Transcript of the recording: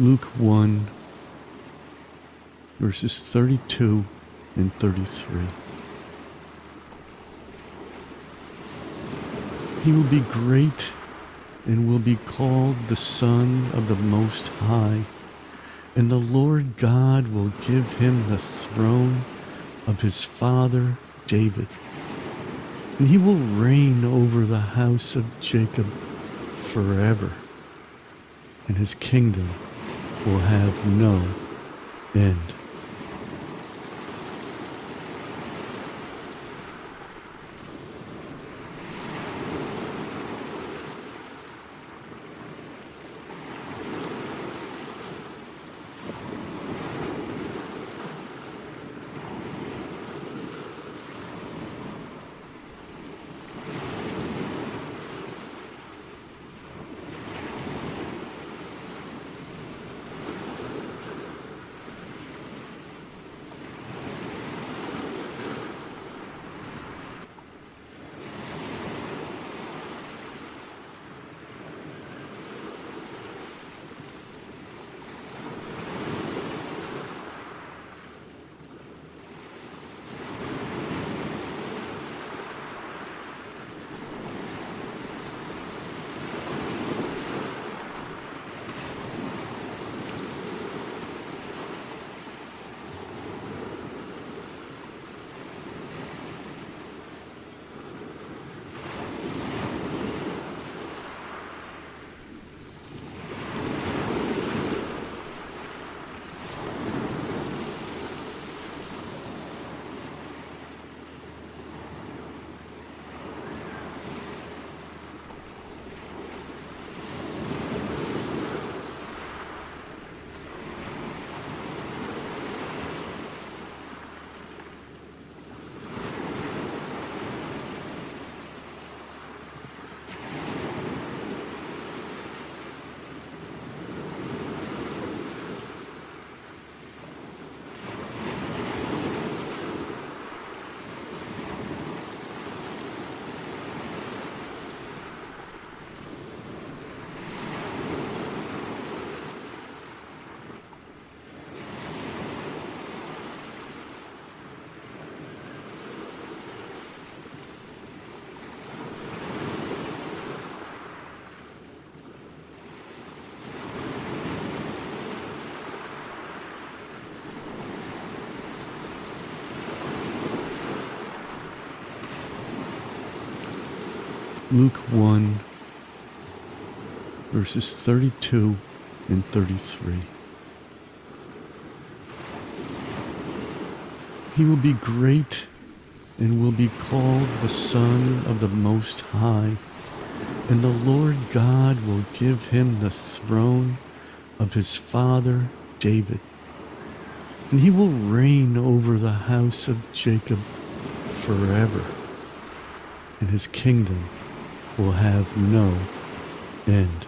Luke 1, verses 32 and 33. He will be great and will be called the Son of the Most High, and the Lord God will give him the throne of his father David, and he will reign over the house of Jacob forever, and his kingdom will have no end. Luke 1, verses 32 and 33. He will be great and will be called the Son of the Most High, and the Lord God will give him the throne of his father David, and he will reign over the house of Jacob forever, and his kingdom will have no end.